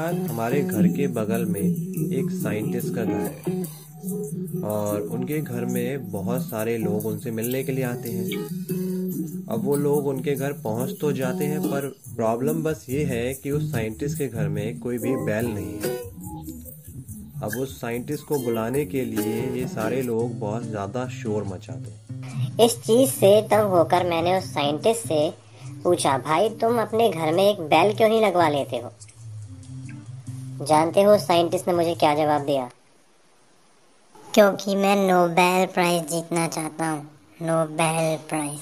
घर के बगल में एक साइंटिस्ट का घर है। और उनके घर में बहुत सारे लोग उनसे मिलने के लिए आते हैं। अब वो लोग उनके घर पहुँच तो जाते हैं, पर प्रॉब्लम बस ये है कि उस साइंटिस्ट के घर में कोई भी बैल नहीं है। अब उस साइंटिस्ट को बुलाने के लिए ये सारे लोग बहुत ज़्यादा शोर मचाते इस चीज़ से तब होकर मैंने उस साइंटिस्ट से पूछा, भाई, तुम अपने घर में एक बैल क्यों नहीं लगवा लेते हो? जानते हो साइंटिस्ट ने मुझे क्या जवाब दिया क्योंकि मैं नोबेल प्राइज जीतना चाहता हूँ नोबेल प्राइज